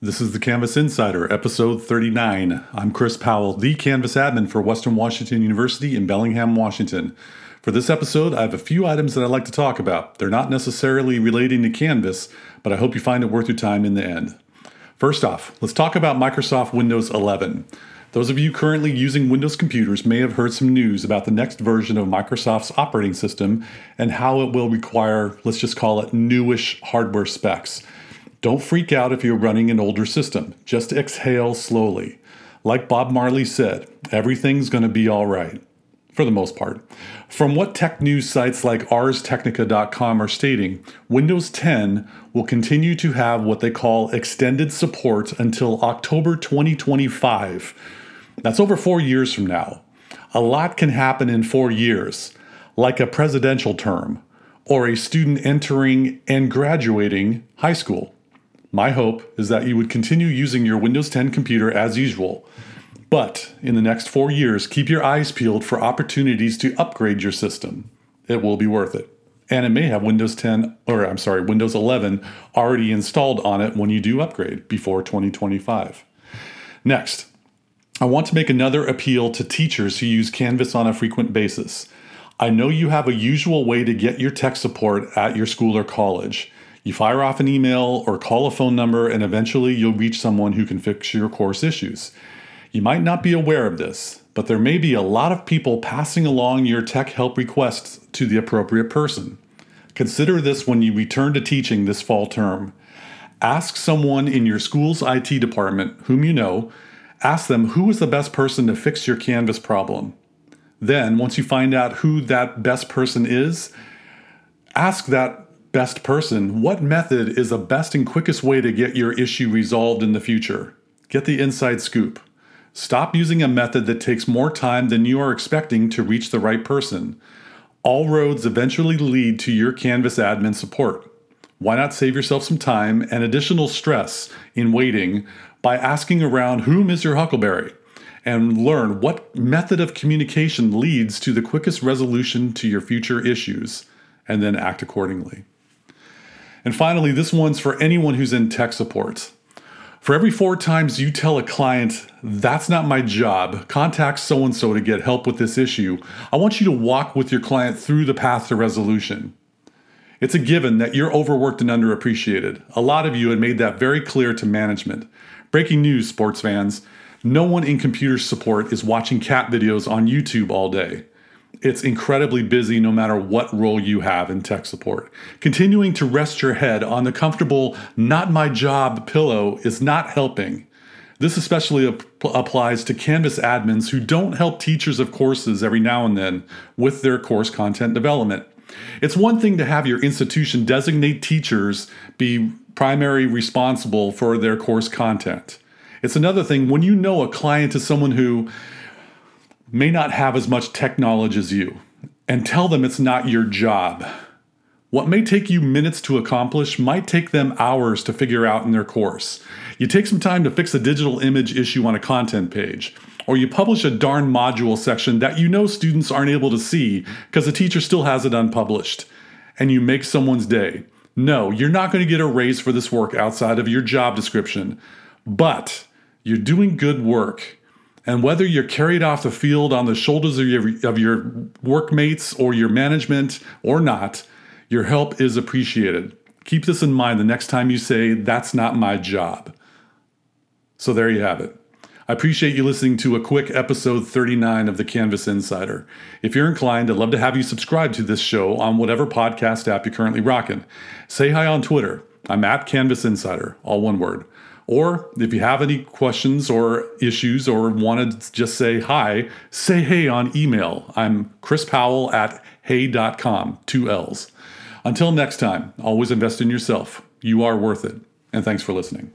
This is the Canvas Insider, episode 39. I'm Chris Powell, the Canvas admin for Western Washington University in Bellingham, Washington. For this episode, I have a few items that I'd like to talk about. They're not necessarily relating to Canvas, but I hope you find it worth your time in the end. First off, let's talk about Microsoft Windows 11. Those of you currently using Windows computers may have heard some news about the next version of Microsoft's operating system and how it will require, let's just call it, newish hardware specs. Don't freak out if you're running an older system. Just exhale slowly. Like Bob Marley said, everything's going to be all right, for the most part. From what tech news sites like ArsTechnica.com are stating, Windows 10 will continue to have what they call extended support until October 2025. That's over four years from now. A lot can happen in four years, like a presidential term or a student entering and graduating high school. My hope is that you would continue using your Windows 10 computer as usual. But in the next four years, keep your eyes peeled for opportunities to upgrade your system. It will be worth it. And it may have Windows 10, or I'm sorry, Windows 11 already installed on it when you do upgrade before 2025. Next, I want to make another appeal to teachers who use Canvas on a frequent basis. I know you have a usual way to get your tech support at your school or college. You fire off an email or call a phone number, and eventually you'll reach someone who can fix your course issues. You might not be aware of this, but there may be a lot of people passing along your tech help requests to the appropriate person. Consider this when you return to teaching this fall term. Ask someone in your school's IT department, whom you know, ask them who is the best person to fix your Canvas problem. Then, once you find out who that best person is, ask that best person what method is the best and quickest way to get your issue resolved in the future. Get the inside scoop. Stop using a method that takes more time than you are expecting to reach the right person. All roads eventually lead to your Canvas admin support. Why not save yourself some time and additional stress in waiting by asking around whom is your Huckleberry and learn what method of communication leads to the quickest resolution to your future issues and then act accordingly. And finally, this one's for anyone who's in tech support. For every four times you tell a client, that's not my job, contact so and so to get help with this issue, I want you to walk with your client through the path to resolution. It's a given that you're overworked and underappreciated. A lot of you had made that very clear to management. Breaking news, sports fans no one in computer support is watching cat videos on YouTube all day. It's incredibly busy no matter what role you have in tech support. Continuing to rest your head on the comfortable, not my job pillow is not helping. This especially ap- applies to Canvas admins who don't help teachers of courses every now and then with their course content development. It's one thing to have your institution designate teachers be primary responsible for their course content. It's another thing when you know a client is someone who may not have as much tech knowledge as you and tell them it's not your job. What may take you minutes to accomplish might take them hours to figure out in their course. You take some time to fix a digital image issue on a content page, or you publish a darn module section that you know students aren't able to see because the teacher still has it unpublished, and you make someone's day. No, you're not going to get a raise for this work outside of your job description, but you're doing good work and whether you're carried off the field on the shoulders of your, of your workmates or your management or not, your help is appreciated. Keep this in mind the next time you say, That's not my job. So there you have it. I appreciate you listening to a quick episode 39 of the Canvas Insider. If you're inclined, I'd love to have you subscribe to this show on whatever podcast app you're currently rocking. Say hi on Twitter. I'm at Canvas Insider, all one word. Or if you have any questions or issues or want to just say hi, say hey on email. I'm Chris Powell at hey.com, two L's. Until next time, always invest in yourself. You are worth it. And thanks for listening.